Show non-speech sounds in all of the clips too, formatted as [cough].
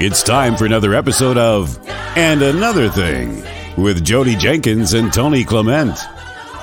It's time for another episode of And Another Thing with Jodie Jenkins and Tony Clement.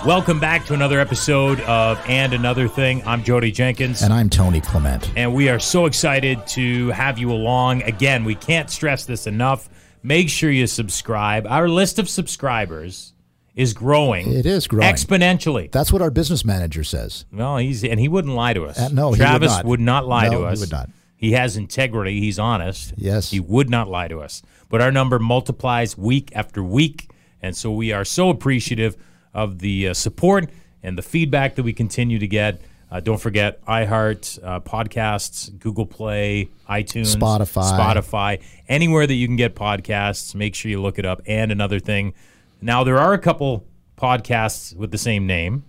Welcome back to another episode of And Another Thing. I'm Jodie Jenkins. And I'm Tony Clement. And we are so excited to have you along. Again, we can't stress this enough. Make sure you subscribe. Our list of subscribers is growing. It is growing exponentially. That's what our business manager says. Well, he's and he wouldn't lie to us. Uh, no, Travis he would not. would not lie No, to us. he us. would not. He has integrity. He's honest. Yes. He would not lie to us. But our number multiplies week after week, and so we are so appreciative of the uh, support and the feedback that we continue to get. Uh, don't forget iHeart uh, podcasts, Google Play, iTunes, Spotify. Spotify, anywhere that you can get podcasts. Make sure you look it up. And another thing, now there are a couple podcasts with the same name.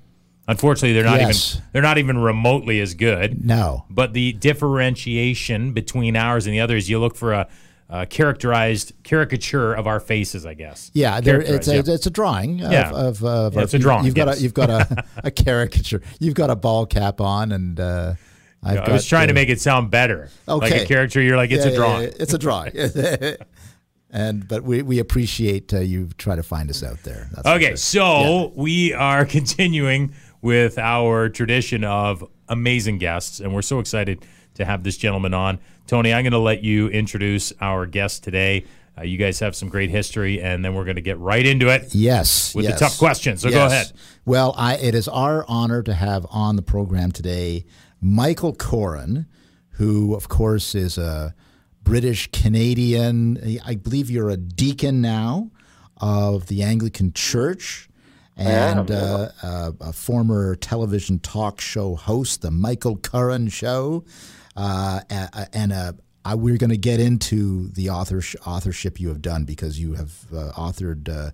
Unfortunately, they're not Yes. even they're not even remotely as good. No. But the differentiation between ours and the others, you look for a, a characterized caricature of our faces, I guess. Yeah, there, it's a yeah. it's a drawing of, Yeah. of, of Yeah, it's a drawing, You've got a you've got a, [laughs] a caricature. You've got a ball cap on, and uh, I've I was trying to uh, make it sound better. Okay. Like a character, you're like, it's yeah, a drawing. yeah, it's a drawing. [laughs] [laughs] and but we we appreciate uh, you try to find us out there. That's Okay, so we are continuing with our tradition of amazing guests, and we're so excited to have this gentleman on. Tony, I'm going to let you introduce our guest today. Uh, you guys have some great history, and then we're going to get right into it. Yes, with the tough questions. So go ahead. Well, I, it is our honor to have on the program today Michael Coren, who, of course, is a British Canadian. I believe you're a deacon now of the Anglican Church. And uh, uh, a former television talk show host, the Michael Coren Show, uh, a- and uh, I, we're going to get into the author authorship you have done because you have uh, authored uh,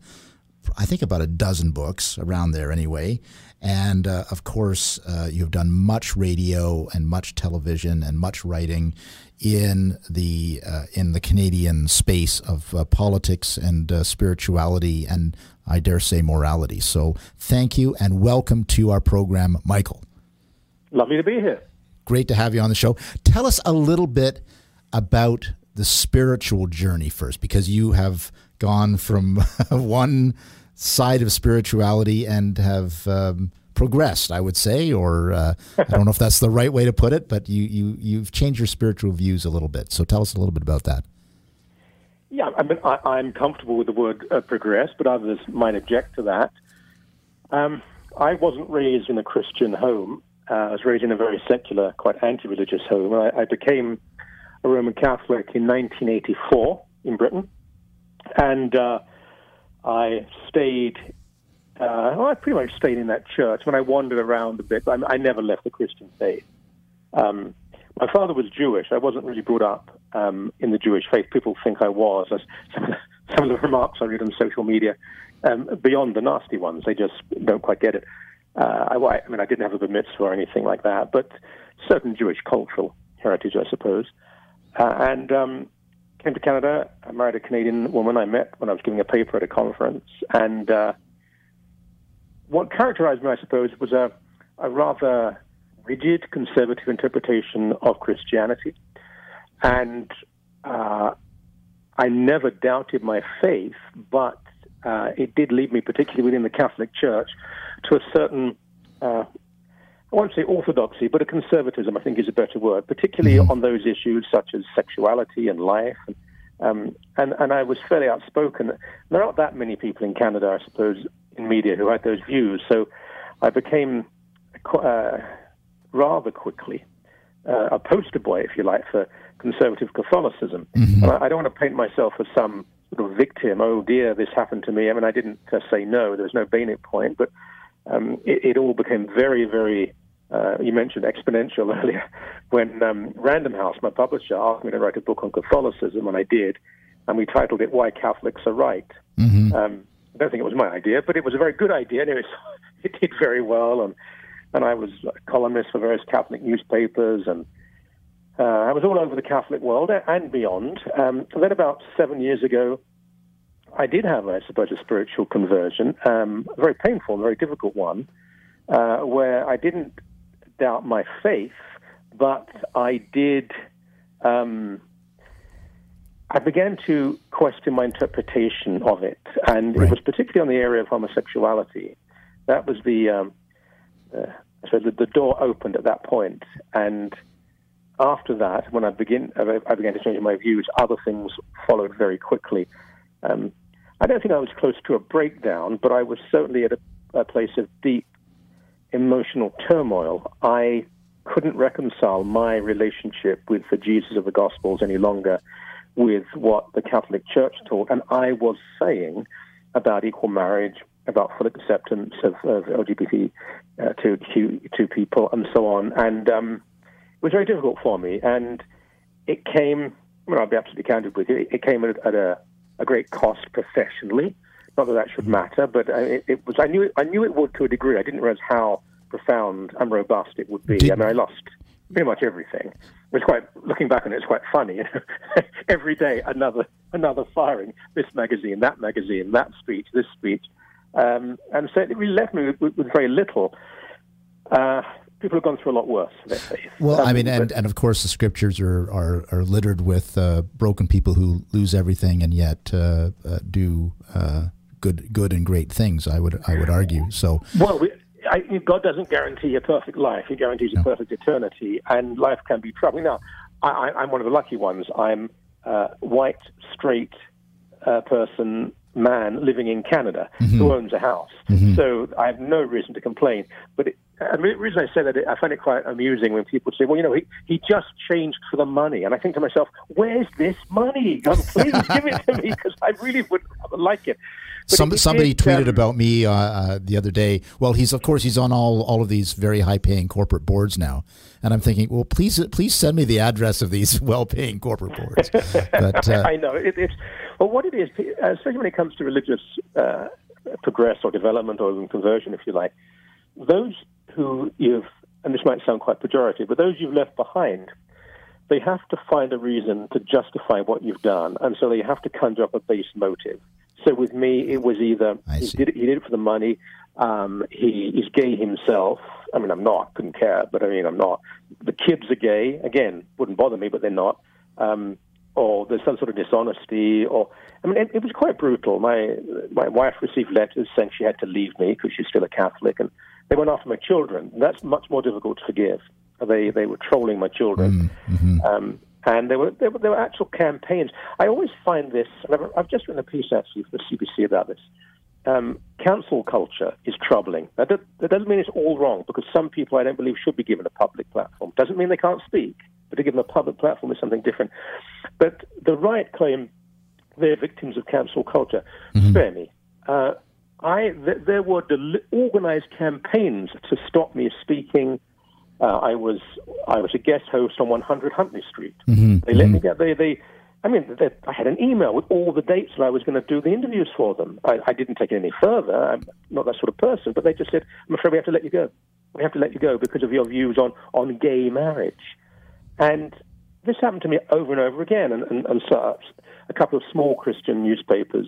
I think about a dozen books around there anyway. And uh, of course, uh, you have done much radio and much television and much writing in the uh, in the Canadian space of uh, politics and uh, spirituality and I dare say morality. So thank you and welcome to our program, Michael. Lovely to be here. Great to have you on the show. Tell us a little bit about the spiritual journey first, because you have gone from [laughs] one side of spirituality and have um, progressed, I would say, or uh, I don't know if that's the right way to put it, but you, you, you've changed your spiritual views a little bit. So tell us a little bit about that. Yeah, I mean, I, I'm comfortable with the word uh, progress, but others might object to that. Um, I wasn't raised in a Christian home. Uh, I was raised in a very secular, quite anti-religious home. I, I became a Roman Catholic in 1984 in Britain, and uh, I stayed. Uh, well, I pretty much stayed in that church. When I wandered around a bit, I, I never left the Christian faith. Um, my father was Jewish. I wasn't really brought up um, in the Jewish faith. People think I was. As some, of the, [laughs] some of the remarks I read on social media, um, beyond the nasty ones, they just don't quite get it. Uh, I, I mean, I didn't have a bar mitzvah or anything like that, but certain Jewish cultural heritage, I suppose. Uh, and um, came to Canada. I married a Canadian woman I met when I was giving a paper at a conference. And uh, what characterized me, I suppose, was a, a rather rigid conservative interpretation of Christianity. And uh, I never doubted my faith, but uh, it did lead me, particularly within the Catholic Church, to a certain, uh, I won't say orthodoxy, but a conservatism, I think is a better word, particularly on those issues such as sexuality and life. And, um, and, and I was fairly outspoken. There aren't that many people in Canada, I suppose, in media who had those views. So I became uh, rather quickly uh, a poster boy, if you like, for conservative Catholicism. And I, I don't want to paint myself as some sort of victim. Oh dear, this happened to me. I mean, I didn't uh, say no. There was no bayonet point, but um, it, it all became very, very. Uh, you mentioned exponential [laughs] earlier. When um, Random House, my publisher, asked me to write a book on Catholicism, and I did, and we titled it "Why Catholics Are Right." Um, I don't think it was my idea, but it was a very good idea, and it, was, it did very well. And and I was a columnist for various Catholic newspapers, and uh, I was all over the Catholic world and beyond. Um, then about seven years ago, I did have, I suppose, a spiritual conversion, um, a very painful, and very difficult one, uh, where I didn't doubt my faith, but I did. Um, I began to question my interpretation of it, and Right. it was particularly on the area of homosexuality. That was the um, uh, so the, the door opened at that point, and after that, when I begin, I I began to change my views. Other things followed very quickly. Um, I don't think I was close to a breakdown, but I was certainly at a, a place of deep emotional turmoil. I couldn't reconcile my relationship with the Jesus of the Gospels any longer with what the Catholic Church taught. And I was saying about equal marriage, about full acceptance of, of LGBT uh, to, to, people, and so on. And um, it was very difficult for me. And it came, well, I'll be absolutely candid with you, it, it came at, at a, a great cost professionally. Not that that should matter, but uh, it, it was. I knew it, I knew it would to a degree. I didn't realize how profound and robust it would be. Did- I mean, I lost pretty much everything. It was quite looking back on it. It's quite funny. You know? [laughs] Every day, another another firing. This magazine, that magazine, that speech, this speech, um, and so it really left me with, with, very little. Uh, people have gone through a lot worse. Let's say. Well, I Um, mean, and, and of course, the scriptures are, are, are littered with uh, broken people who lose everything and yet uh, uh, do uh, good good and great things. I would I would argue. So Well, we, I, God doesn't guarantee a perfect life. He guarantees a perfect eternity, and life can be troubling. Now, I, I, I'm one of the lucky ones. I'm a white, straight uh, person, man living in Canada who owns a house. So I have no reason to complain. But it, and the reason I say that, I find it quite amusing when people say, well, you know, he, he just changed for the money. And I think to myself, where's this money? God, please give it to me [laughs] because I really would like it. Some, somebody did, tweeted um, about me uh, uh, the other day. Well, he's of course he's on all, all of these very high paying corporate boards now, and I'm thinking, well, please please send me the address of these [laughs] well paying corporate boards. But uh, [laughs] I know it, it's well. What it is, uh, especially when it comes to religious uh, progress or development or even conversion, if you like, those who you've and this might sound quite pejorative, but those you've left behind, they have to find a reason to justify what you've done, and so they have to conjure up a base motive. So with me, it was either he did it, he did it for the money. Um, he is gay himself. I mean, I'm not. Couldn't care, but I mean, I'm not. The kids are gay. Again, wouldn't bother me, but they're not. Um, or there's some sort of dishonesty. Or I mean, it, it was quite brutal. My my wife received letters saying she had to leave me because she's still a Catholic, and they went after my children. That's much more difficult to forgive. They they were trolling my children. Um, and there were, there were there were actual campaigns. I always find this, and I've, I've just written a piece actually for the CBC about this. Um, cancel culture is troubling. That, do- that doesn't mean it's all wrong, because some people I don't believe should be given a public platform. Doesn't mean they can't speak, but to give them a public platform is something different. But the right claim they're victims of cancel culture. Spare me. Uh, I th- there were del- organized campaigns to stop me speaking. Uh, I was I was a guest host on 100 Huntley Street. They let me get they they. I mean, they, I had an email with all the dates that I was going to do the interviews for them. I, I didn't take it any further. I'm not that sort of person, but they just said, "I'm afraid we have to let you go. We have to let you go because of your views on on gay marriage." And this happened to me over and over again. And, and, and so a couple of small Christian newspapers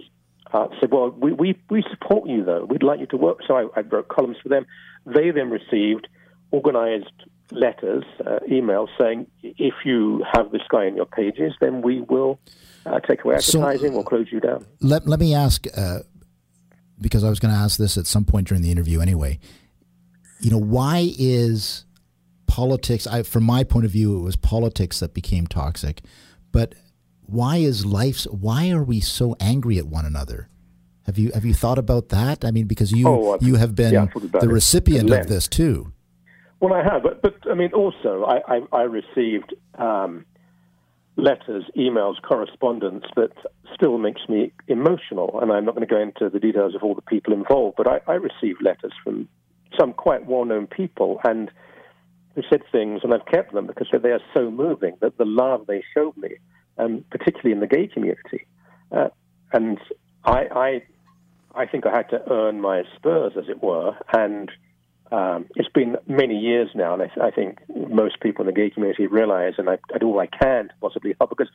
uh, said, well, we, we, we support you, though. We'd like you to work. So I, I wrote columns for them. They then received organized letters, uh, emails saying, if you have this guy in your pages, then we will uh, take away So- advertising or close you down. let, let me ask, uh, because I was going to ask this at some point during the interview anyway. You know, why is politics? I, from my point of view, it was politics that became toxic. But why is life's? Why are we so angry at one another? Have you have you thought about that? I mean, because you Oh, you have been yeah, I've thought about the recipient of this too. Well, I have, but, but I mean, also, I, I, I received um, letters, emails, correspondence that still makes me emotional. And I'm not going to go into the details of all the people involved, but I, I received letters from some quite well known people and who said things, and I've kept them because they are so moving that the love they showed me, um, particularly in the gay community. Uh, and I, I, I think I had to earn my spurs, as it were, and um, it's been many years now, and I, I think most people in the gay community realize, and I, I do all I can to possibly help, because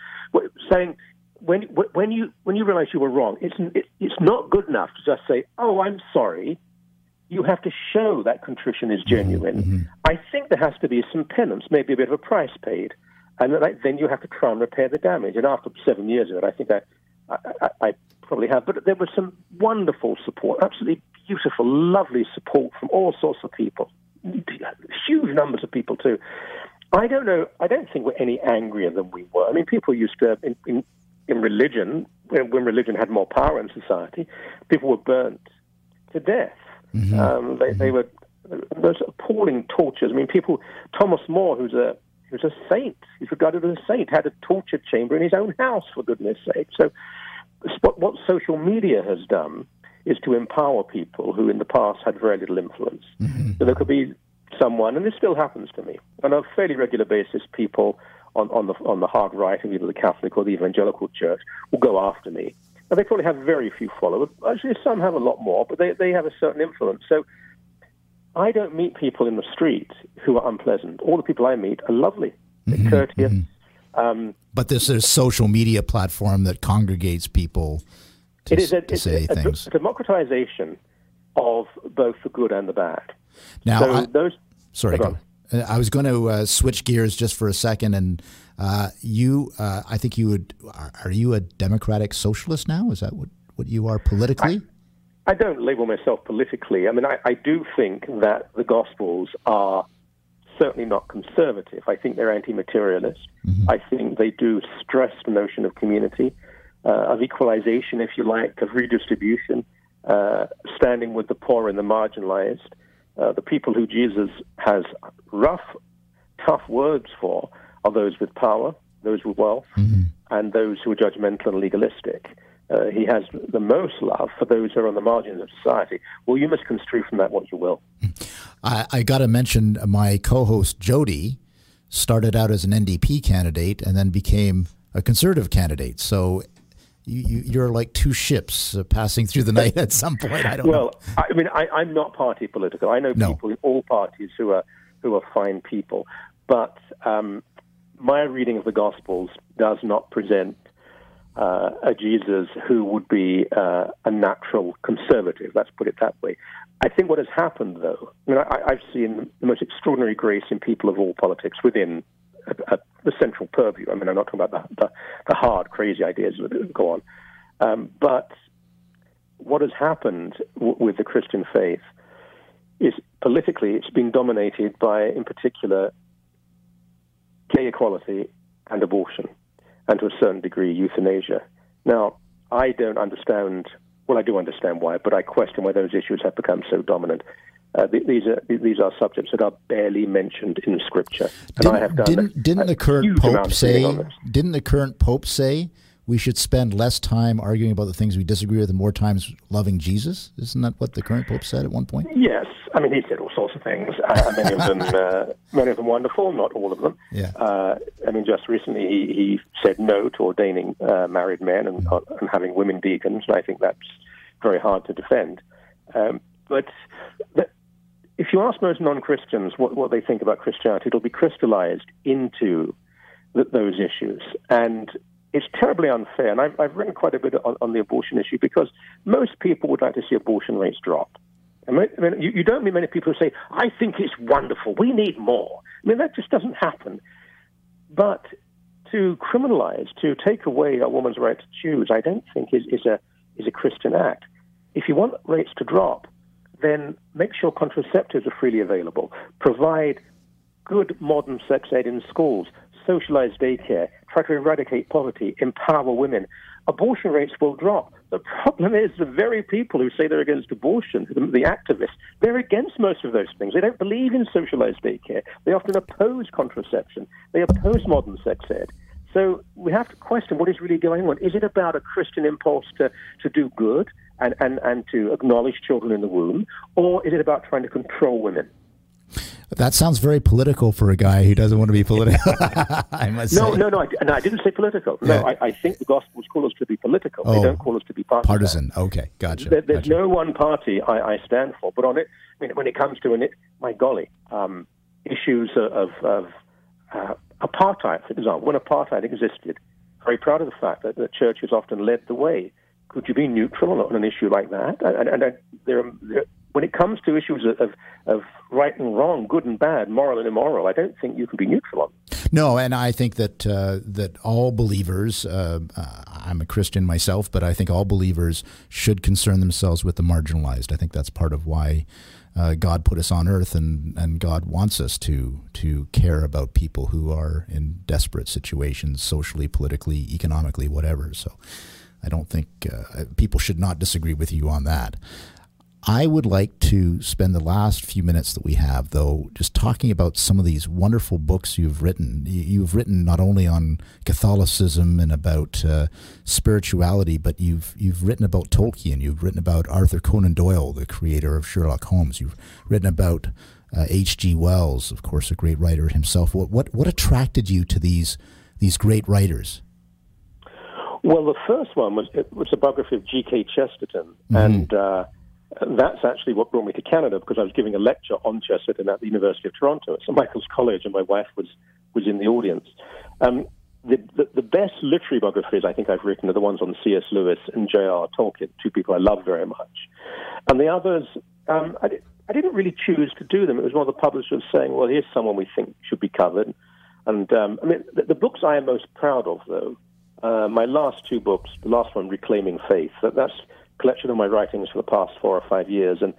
saying when when you when you realize you were wrong, it's it, it's not good enough to just say, "Oh, I'm sorry." You have to show that contrition is genuine. I think there has to be some penance, maybe a bit of a price paid. and then, then you have to try and repair the damage. And after seven years of it, I think I, I, I probably have. But there was some wonderful support, absolutely beautiful, lovely support from all sorts of people, huge numbers of people too. I don't know. I don't think we're any angrier than we were. I mean, people used to in in, in religion when, when religion had more power in society, people were burnt to death. Mm-hmm. Um, they, mm-hmm. they were those appalling tortures. I mean, people. Thomas More, who's a who's a saint, he's regarded as a saint, had a torture chamber in his own house, for goodness sake. So, what, what social media has done is to empower people who, in the past, had very little influence. Mm-hmm. So there could be someone, and this still happens to me on a fairly regular basis. People on, on the on the hard right of either the Catholic or the Evangelical Church will go after me. Now, they probably have very few followers. Actually, some have a lot more, but they, they have a certain influence. So I don't meet people in the street who are unpleasant. All the people I meet are lovely, mm-hmm, courteous. Mm-hmm. Um, but this is a social media platform that congregates people to, it is a, to say a, things. A democratization of both the good and the bad. Now, so I, those. Sorry, go I was going to uh, switch gears just for a second, and uh, you, uh, I think you would. Are, are, you a democratic socialist now? Is that what, what you are politically? I, I don't label myself politically. I mean, I, I do think that the Gospels are certainly not conservative. I think they're anti-materialist. Mm-hmm. I think they do stress the notion of community, uh, of equalization, if you like, of redistribution, uh, standing with the poor and the marginalized. Uh, the people who Jesus has rough, tough words for are those with power, those with wealth, mm-hmm. and those who are judgmental and legalistic. Uh, he has the most love for those who are on the margins of society. Well, you must construe from that what you will. I, I got to mention my co-host Jodie started out as an NDP candidate and then became a conservative candidate. So you, are like two ships uh, passing through the night at some point. I don't well, know. Well, I mean, I, am not party political. I know no. people in all parties who are who are fine people, but um, my reading of the Gospels does not present uh, a Jesus who would be uh, a natural conservative. Let's put it that way. I think what has happened, though, I mean, I, have seen the most extraordinary grace in people of all politics within a, a, the central purview. I mean, I'm not talking about the, the, the hard, crazy ideas that go on. Um, but what has happened w- with the Christian faith is politically it's been dominated by, in particular, gay equality and abortion, and to a certain degree, euthanasia. Now, I don't understand. Well, I do understand why, but I question why those issues have become so dominant. Uh, these are these are subjects that are barely mentioned in Scripture, and didn't, I have done. Didn't, didn't the current Pope say? Didn't the current Pope say we should spend less time arguing about the things we disagree with and more times loving Jesus? Isn't that what the current Pope said at one point? Yes, I mean he said all sorts of things. Uh, [laughs] many of them, uh, many of them wonderful, not all of them. Yeah. Uh, I mean, just recently he, he said no to ordaining uh, married men and, mm. and having women deacons, and I think that's very hard to defend. Um, but if you ask most non-Christians what, what they think about Christianity, it'll be crystallized into th- those issues. And it's terribly unfair. And I've, I've written quite a bit on, on, the abortion issue because most people would like to see abortion rates drop. I mean, you, you don't meet many people who say, I think it's wonderful, we need more. I mean, that just doesn't happen. But to criminalize, to take away a woman's right to choose, I don't think is, is, a, is a Christian act. If you want rates to drop, then make sure contraceptives are freely available. Provide good modern sex ed in schools, socialize daycare, try to eradicate poverty, empower women. Abortion rates will drop. The problem is the very people who say they're against abortion, the, activists, they're against most of those things. They don't believe in socialized daycare. They often oppose contraception. They oppose modern sex ed. So we have to question what is really going on. Is it about a Christian impulse to, to do good and, and, and to acknowledge children in the womb, or is it about trying to control women? That sounds very political for a guy who doesn't want to be political. [laughs] I must no, say. no, no, I, no. I didn't say political. No, I, I, think the Gospels call us to be political. Oh, they don't call us to be partisan. Partisan. Okay, gotcha. There, there's gotcha. no one party I, I, stand for, but on it, I mean, when it comes to it, my golly, um, issues of, of uh, apartheid, for example, when apartheid existed, very proud of the fact that the church has often led the way. Could you be neutral on an issue like that? And, and, and there, there, when it comes to issues of, of right and wrong, good and bad, moral and immoral, I don't think you can be neutral on. No, and I think that uh, that all believers, uh, uh, I'm a Christian myself, but I think all believers should concern themselves with the marginalized. I think that's part of why uh, God put us on earth, and, and God wants us to to care about people who are in desperate situations, socially, politically, economically, whatever. So. I don't think uh, people should not disagree with you on that. I would like to spend the last few minutes that we have, though, just talking about some of these wonderful books you've written. You've written not only on Catholicism and about uh, spirituality, but you've you've written about Tolkien. You've written about Arthur Conan Doyle, the creator of Sherlock Holmes. You've written about H.G. Uh, Wells, of course, a great writer himself. What what what attracted you to these these great writers? Well, the first one was it was a biography of G.K. Chesterton, mm-hmm. and uh, that's actually what brought me to Canada because I was giving a lecture on Chesterton at the University of Toronto at St Michael's College, and my wife was was in the audience. Um, the, the, the, best literary biographies I think I've written are the ones on C.S. Lewis and J.R. Tolkien, two people I love very much. And the others, um, I, I, didn't really choose to do them. It was one of the publishers saying, well, here's someone we think should be covered. And um, I mean, the, the, books I am most proud of, though, uh, my last two books, the last one, Reclaiming Faith, that, that's collection of my writings for the past four or five years. And,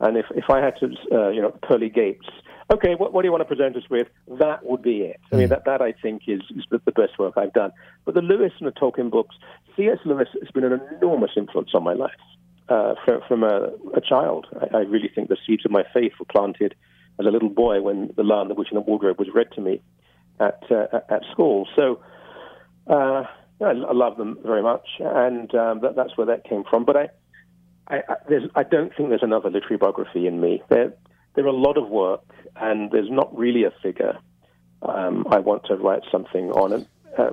and if, if I had to, uh, you know, pearly gates, okay, what, what do you want to present us with? That would be it. I mean, hmm. that, that I think is, is the best work I've done. But the Lewis and the Tolkien books, C.S. Lewis has been an enormous influence on my life. Uh, from, from a, a child, I, I really think the seeds of my faith were planted as a little boy when The Lion, the Witch, and the Wardrobe was read to me at uh, at school. So, uh, I, I love them very much, and um, that, that's where that came from. But I, I, I, don't think there's another literary biography in me. There, there are a lot of work, and there's not really a figure um, I want to write something on. And uh,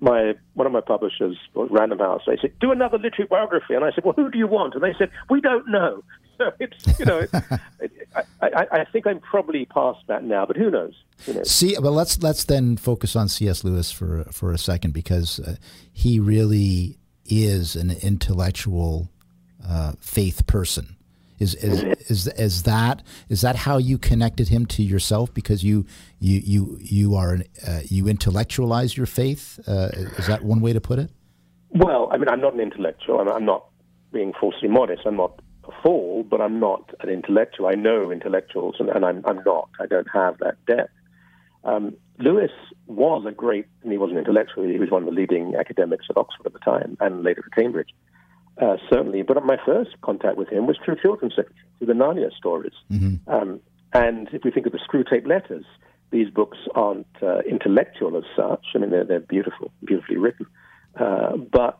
my one of my publishers, Random House, they said, "Do another literary biography," and I said, "Well, who do you want?" And they said, "We don't know." [laughs] So it's you know, [laughs] it, I, I, I, think I'm probably past that now, but who knows? You know. See, well, let's let's then focus on C.S. Lewis for for a second because uh, he really is an intellectual uh, faith person. Is, is is is that is that how you connected him to yourself? Because you you you you are an, uh, you intellectualize your faith. Uh, is that one way to put it? Well, I mean, I'm not an intellectual. I'm, I'm not being falsely modest. I'm not a fool, but I'm not an intellectual. I know intellectuals, and, and I'm I'm not. I don't have that depth. Um, Lewis was a great, and he was an intellectual. He was one of the leading academics at Oxford at the time, and later at Cambridge uh, certainly. But my first contact with him was through children's literature, through the Narnia stories. Mm-hmm. Um, and if we think of the Screwtape Letters, these books aren't uh, intellectual as such. I mean, they're, they're beautiful, beautifully written. Uh, but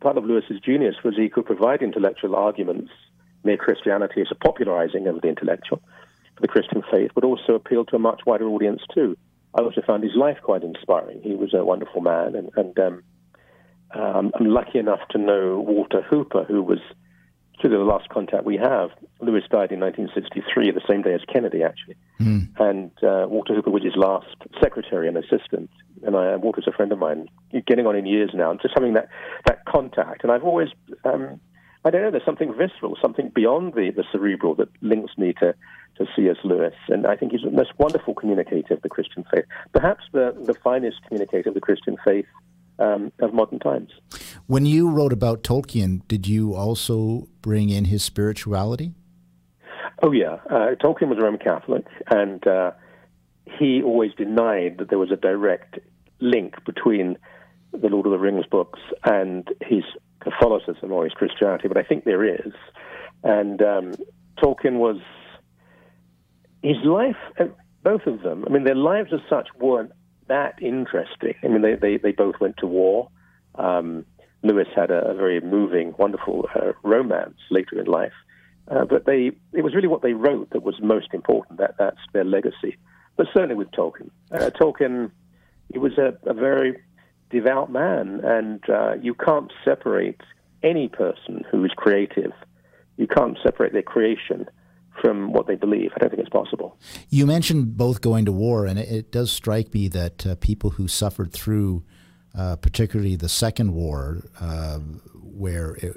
part of Lewis's genius was he could provide intellectual arguments, mere Christianity as a popularizing of the intellectual for the Christian faith, but also appeal to a much wider audience too. I also found his life quite inspiring. He was a wonderful man, and, and um, um, I'm lucky enough to know Walter Hooper, who was of the last contact we have. Lewis died in 1963, the same day as Kennedy, actually. Mm. And uh, Walter Hooper was his last secretary and assistant. And I, Walter's a friend of mine, getting on in years now, and just having that, that contact. And I've always, um, I don't know, there's something visceral, something beyond the, the cerebral that links me to, to C.S. Lewis. And I think he's the most wonderful communicator of the Christian faith, perhaps the, the finest communicator of the Christian faith um, of modern times. When you wrote about Tolkien, did you also bring in his spirituality? Oh, yeah. Uh, Tolkien was a Roman Catholic, and uh, he always denied that there was a direct link between the Lord of the Rings books and his Catholicism or his Christianity, but I think there is. And um, Tolkien was his life, uh, both of them, I mean, their lives as such weren't that interesting. I mean, they, they, they both went to war. Um, Lewis had a, a, very moving, wonderful uh, romance later in life. Uh, but they, it was really what they wrote that was most important. That, that's their legacy. But certainly with Tolkien. Uh, Tolkien, he was a, a very devout man, and uh, you can't separate any person who is creative. You can't separate their creation from what they believe. I don't think it's possible. You mentioned both going to war, and it, it does strike me that uh, people who suffered through, uh, particularly the Second War, uh, where it,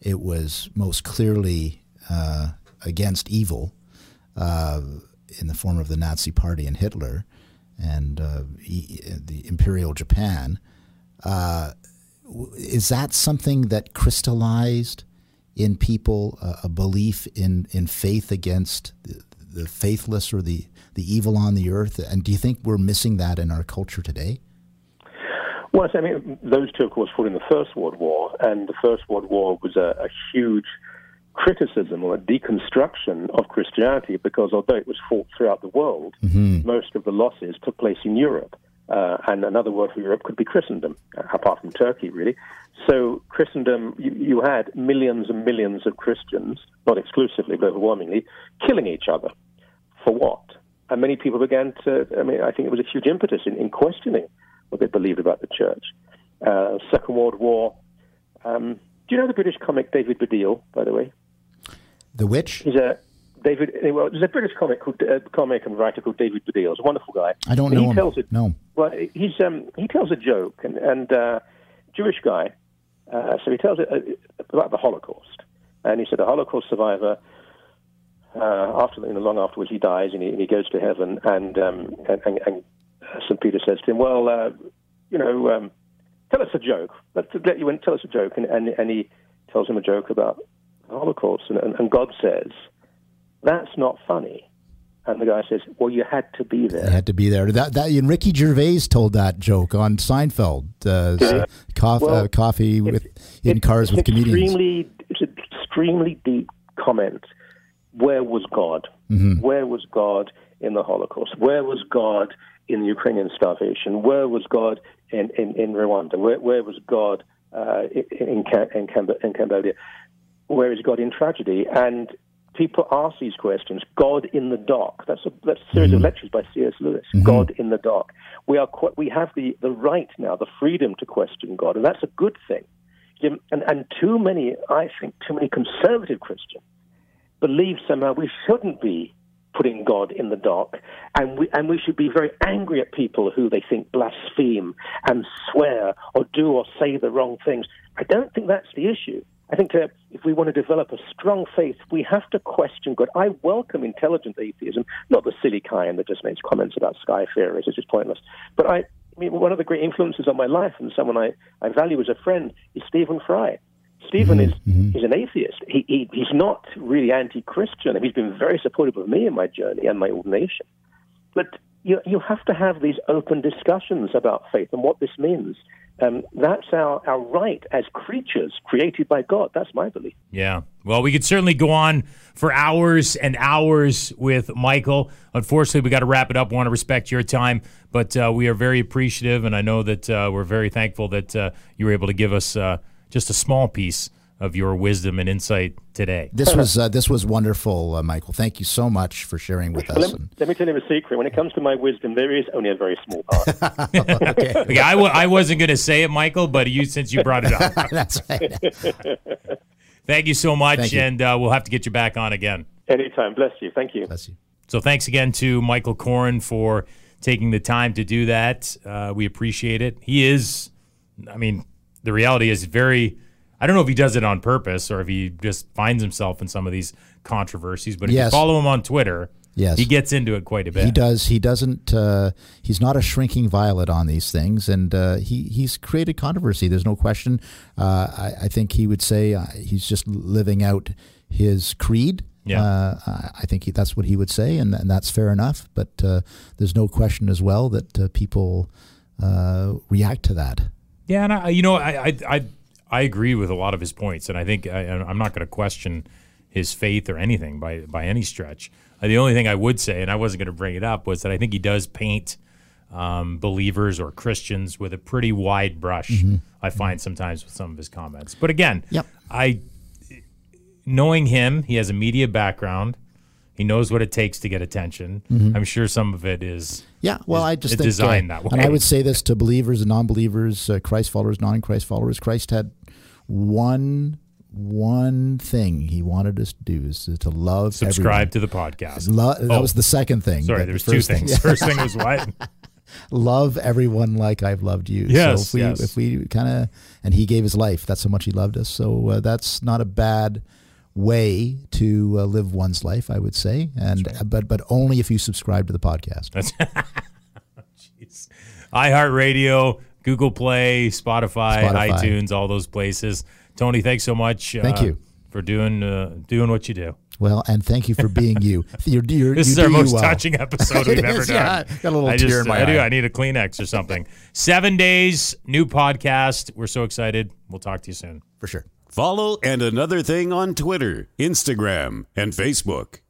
it was most clearly uh, against evil uh, in the form of the Nazi Party and Hitler and uh, the Imperial Japan. Is that something that crystallized in people uh, a belief in, in faith against the, the faithless or the, the evil on the earth? And do you think we're missing that in our culture today? Well, I mean, those two, of course, fought in the First World War, and the First World War was a, a huge criticism or a deconstruction of Christianity because although it was fought throughout the world, mm-hmm. most of the losses took place in Europe. Uh, and another word for Europe could be Christendom, uh, apart from Turkey, really. So, Christendom, you, you, had millions and millions of Christians, not exclusively, but overwhelmingly, killing each other. For what? And many people began to, I mean, I think it was a huge impetus in, in questioning what they believed about the church. Uh, Second World War. Um, do you know the British comic David Baddiel, by the way? The which? He's a David. Well, there's a British comic called uh, comic and writer called David Baddiel. He's a wonderful guy. I don't know he him. Tells it, no. Well, he's um, he tells a joke, and, and uh, Jewish guy. Uh, so he tells it uh, about the Holocaust, and he said a Holocaust survivor. Uh, after you know, long afterwards, he dies and he, and he goes to heaven, and um, and, and, and St. Peter says to him, "Well, uh, you know, um, tell us a joke. Let's let you in. Tell us a joke." And, and, and he tells him a joke about the Holocaust, and God says, "That's not funny." And the guy says, "Well, you had to be there. You had to be there." That, that and Ricky Gervais told that joke on Seinfeld. Uh, coffee, well, uh, coffee with in it, cars with comedians. Extremely, it's an extremely deep comment. Where was God? Mm-hmm. Where was God in the Holocaust? Where was God in the Ukrainian starvation? Where was God in, in, in Rwanda? Where, where was God uh, in, in, in, Cambodia? Where is God in tragedy? And people ask these questions. God in the dock. That's a, that's a series mm-hmm. of lectures by C.S. Lewis. Mm-hmm. God in the dock. We are we have the, the right now, the freedom to question God, and that's a good thing. And, and too many, I think, too many conservative Christians believe somehow we shouldn't be putting God in the dock, and we and we should be very angry at people who they think blaspheme and swear or do or say the wrong things. I don't think that's the issue. I think uh, if we want to develop a strong faith, we have to question God. I welcome intelligent atheism, not the silly kind that just makes comments about sky fairies, which is pointless. But I, I mean, one of the great influences on my life and someone I, I value as a friend is Stephen Fry. Stephen mm-hmm. is mm-hmm. is an atheist. He, he he's not really anti-Christian. He's been very supportive of me in my journey and my ordination. But you you have to have these open discussions about faith and what this means. Um, that's our, our right as creatures created by God. That's my belief. Yeah. Well, we could certainly go on for hours and hours with Michael. Unfortunately, we got to wrap it up. We want to respect your time, but uh, we are very appreciative, and I know that uh, we're very thankful that uh, you were able to give us uh, just a small piece of your wisdom and insight today. This was uh, this was wonderful, uh, Michael. Thank you so much for sharing with us. Let, let, me tell you a secret. When it comes to my wisdom, there is only a very small part. [laughs] okay. [laughs] okay I w- I wasn't going to say it, Michael, but you since you brought it up. [laughs] That's right. Thank you so much, you. and uh, we'll have to get you back on again. Anytime. Bless you. Thank you. Bless you. So thanks again to Michael Coren for taking the time to do that. Uh, we appreciate it. He is, I mean, the reality is very. I don't know if he does it on purpose or if he just finds himself in some of these controversies. But if yes. you follow him on Twitter, yes. he gets into it quite a bit. He does. He doesn't. Uh, he's not a shrinking violet on these things, and uh, he he's created controversy. There's no question. Uh, I, I, think he would say uh, he's just living out his creed. Yeah. Uh, I think he, that's what he would say, and, and that's fair enough. But uh, there's no question as well that people react to that. Yeah, and I, you know, I, I I agree with a lot of his points, and I think I, am not going to question his faith or anything by by any stretch. Uh, the only thing I would say, and I wasn't going to bring it up, was that I think he does paint um, believers or Christians with a pretty wide brush. Mm-hmm. I find sometimes with some of his comments, but again, yep. I knowing him, he has a media background. He knows what it takes to get attention. Mm-hmm. I'm sure some of it is yeah. Well, is, I just think, designed uh, that way. And I would say this to believers and non-believers, uh, Christ followers, non-Christ followers. Christ had one one thing he wanted us to do is to love. Subscribe everyone. to the podcast. Lo- that oh, was the second thing. Sorry, there's the two things. Thing. First thing was what. [laughs] love everyone like I've loved you. Yes, so if we yes. if we kind of and he gave his life. That's how much he loved us. So uh, that's not a bad way to uh, live one's life, I would say, and but but only if you subscribe to the podcast. That's [laughs] Jeez. iHeartRadio, Google Play, Spotify, Spotify. iTunes, all those places. Tony, thanks so much. Thank uh, you. for doing uh, doing what you do. Well, and thank you for being you. [laughs] You're, you're, This you is our most well. touching episode we've [laughs] ever is, done. yeah. Got a little I tear just, in my I do. I need a Kleenex or something. Seven days, new podcast. We're so excited. We'll talk to you soon. for sure. Follow and another thing on Twitter, Instagram, and Facebook.